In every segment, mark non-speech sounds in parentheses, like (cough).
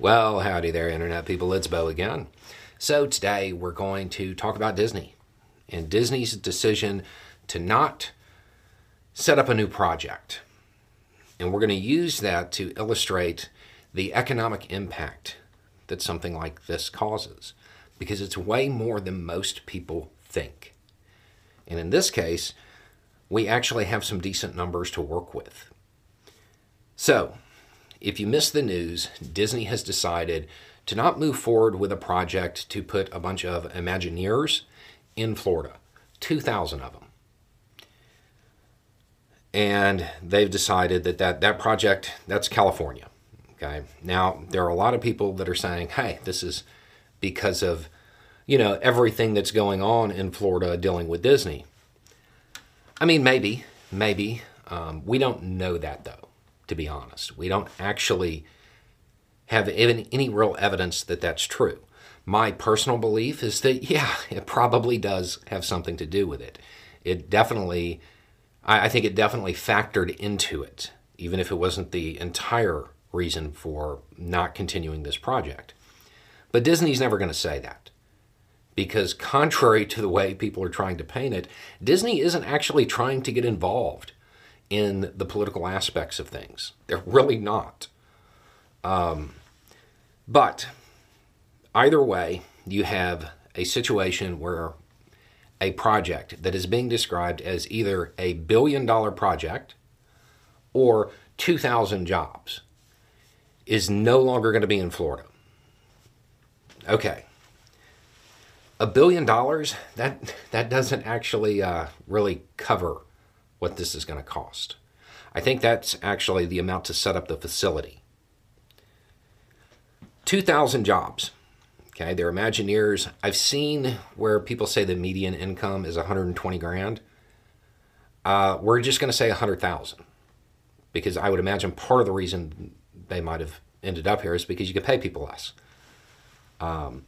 Well, howdy there, Internet people. It's Beau again. So, today we're going to talk about Disney and Disney's decision to not set up a new project. And we're going to use that to illustrate the economic impact that something like this causes because it's way more than most people think. And in this case, we actually have some decent numbers to work with. So, if you missed the news, Disney has decided to not move forward with a project to put a bunch of Imagineers in Florida, 2,000 of them. And they've decided that, that that project, that's California. Okay. Now, there are a lot of people that are saying, hey, this is because of, you know, everything that's going on in Florida dealing with Disney. I mean, maybe, maybe. Um, we don't know that, though to be honest. We don't actually have even any real evidence that that's true. My personal belief is that, (laughs) yeah, it probably does have something to do with it. It definitely, I think it definitely factored into it, even if it wasn't the entire reason for not continuing this project. But Disney's never going to say that. Because, contrary to the way people are trying to paint it, Disney isn't actually trying to get involved in the political aspects of things. They're really not. Um, but either way, you have a situation where a project that is being described as either a billion dollar project or 2,000 jobs is no longer going to be in Florida. Okay. A billion dollars, that, that doesn't actually uh, really cover what this is going to cost. I think that's actually the amount to set up the facility. 2,000 jobs. Okay, they're Imagineers. I've seen where people say the median income is 120 grand. Uh, we're just going to say 100,000 because I would imagine part of the reason they might have ended up here is because you could pay people less. Um,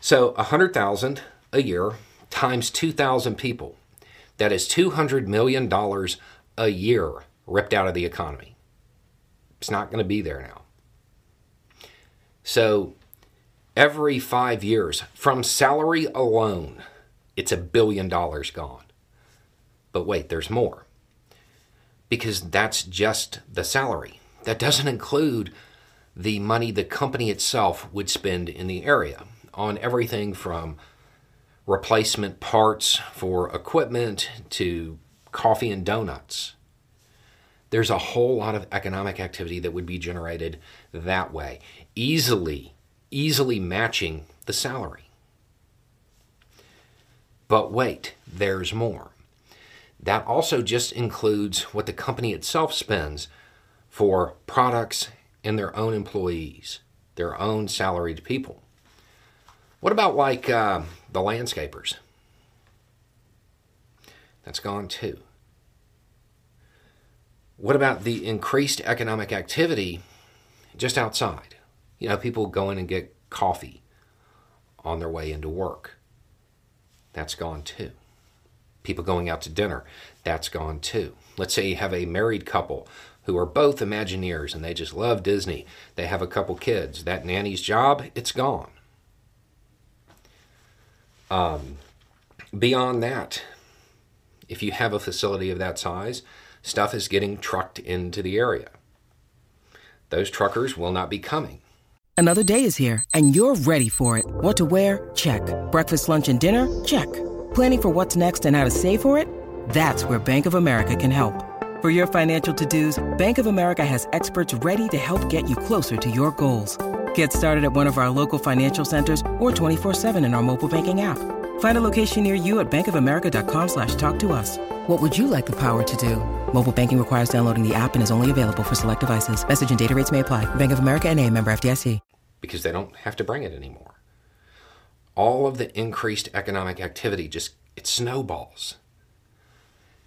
so 100,000 a year times 2,000 people. That is $200 million a year ripped out of the economy. It's not going to be there now. So every five years, from salary alone, it's a billion dollars gone. But wait, there's more. Because that's just the salary. That doesn't include the money the company itself would spend in the area on everything from replacement parts for equipment to coffee and donuts. There's a whole lot of economic activity that would be generated that way, easily, easily matching the salary. But wait, there's more. That also just includes what the company itself spends for products and their own employees, their own salaried people. What about like uh, the landscapers? That's gone too. What about the increased economic activity just outside? You know, people go in and get coffee on their way into work. That's gone too. People going out to dinner, that's gone too. Let's say you have a married couple who are both Imagineers and they just love Disney. They have a couple kids. That nanny's job, it's gone. Um, beyond that, if you have a facility of that size, stuff is getting trucked into the area. Those truckers will not be coming. Another day is here, and you're ready for it. What to wear? Check. Breakfast, lunch, and dinner? Check. Planning for what's next and how to save for it? That's where Bank of America can help. For your financial to dos, Bank of America has experts ready to help get you closer to your goals. Get started at one of our local financial centers or 24-7 in our mobile banking app. Find a location near you at bankofamerica.com slash talk to us. What would you like the power to do? Mobile banking requires downloading the app and is only available for select devices. Message and data rates may apply. Bank of America and a member FDIC. Because they don't have to bring it anymore. All of the increased economic activity just, it snowballs.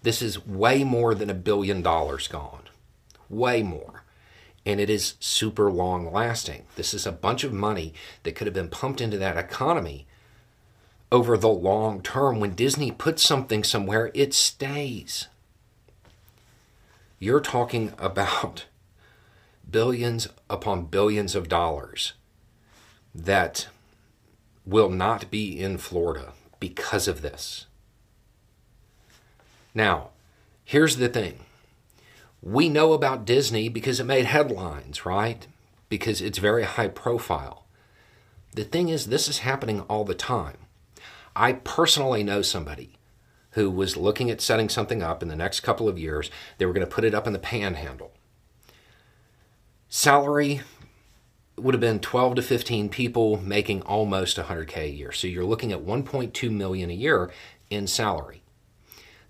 This is way more than a billion dollars gone. Way more and it is super long lasting. This is a bunch of money that could have been pumped into that economy over the long term. When Disney puts something somewhere, it stays. You're talking about (laughs) billions upon billions of dollars that will not be in Florida because of this. Now, here's the thing we know about Disney because it made headlines, right? Because it's very high profile. The thing is, this is happening all the time. I personally know somebody who was looking at setting something up in the next couple of years. They were going to put it up in the panhandle. Salary would have been 12 to 15 people making almost 100k a year. So you're looking at 1.2 million a year in salary.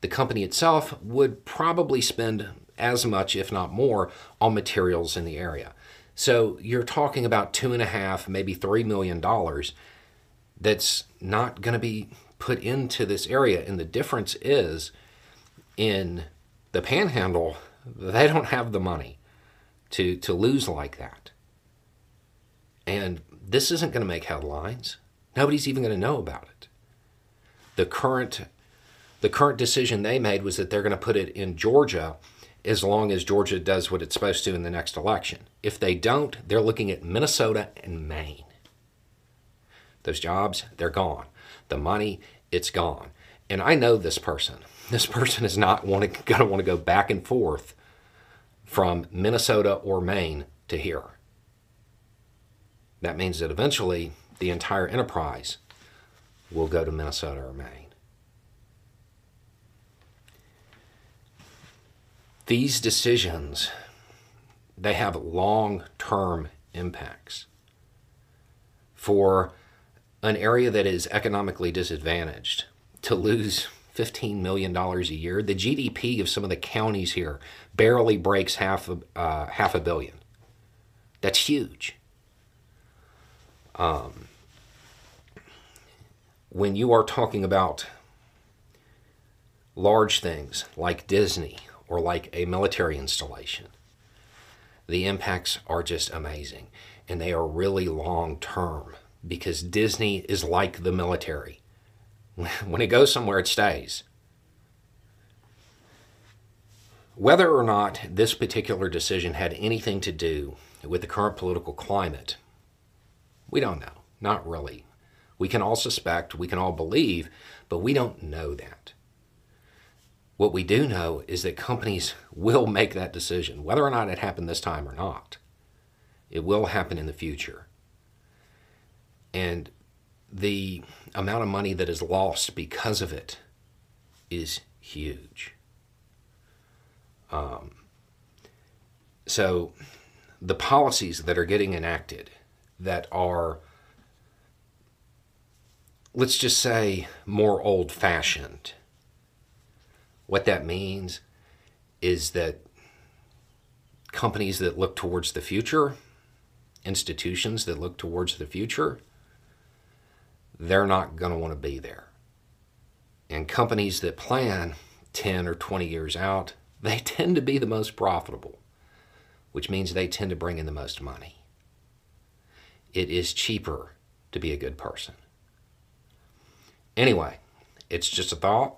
The company itself would probably spend as much, if not more, on materials in the area. So you're talking about two and a half, maybe three million dollars that's not going to be put into this area. And the difference is in the panhandle, they don't have the money to, to lose like that. And this isn't going to make headlines. Nobody's even going to know about it. The current the current decision they made was that they're going to put it in Georgia as long as Georgia does what it's supposed to in the next election. If they don't, they're looking at Minnesota and Maine. Those jobs, they're gone. The money, it's gone. And I know this person. (laughs) This person is not going to want to go back and forth from Minnesota or Maine to here. That means that eventually the entire enterprise will go to Minnesota or Maine. These decisions they have long-term impacts for an area that is economically disadvantaged to lose $15 million a year. The GDP of some of the counties here barely breaks half a, uh, half a billion. That's huge. Um, when you are talking about large things like Disney or like a military installation, the impacts are just amazing. And they are really long term because Disney is like the military. (laughs) When it goes somewhere, it stays. Whether or not this particular decision had anything to do with the current political climate, we don't know. Not really. We can all suspect, we can all believe, but we don't know that. What we do know is that companies (laughs) will make that decision, whether or not it happened this time or not. It will happen in the future. And the amount of money that is lost because of it is huge. Um, so, the policies that are getting enacted that are, let's just say, more old fashioned what that means is that companies that look towards the future, institutions that look towards the future, they're not going to want to be there. And companies that plan 10 or 20 years out, they (laughs) tend to be the most profitable, which means they tend to bring in the most money. It is cheaper to be a good person. Anyway, it's just a thought.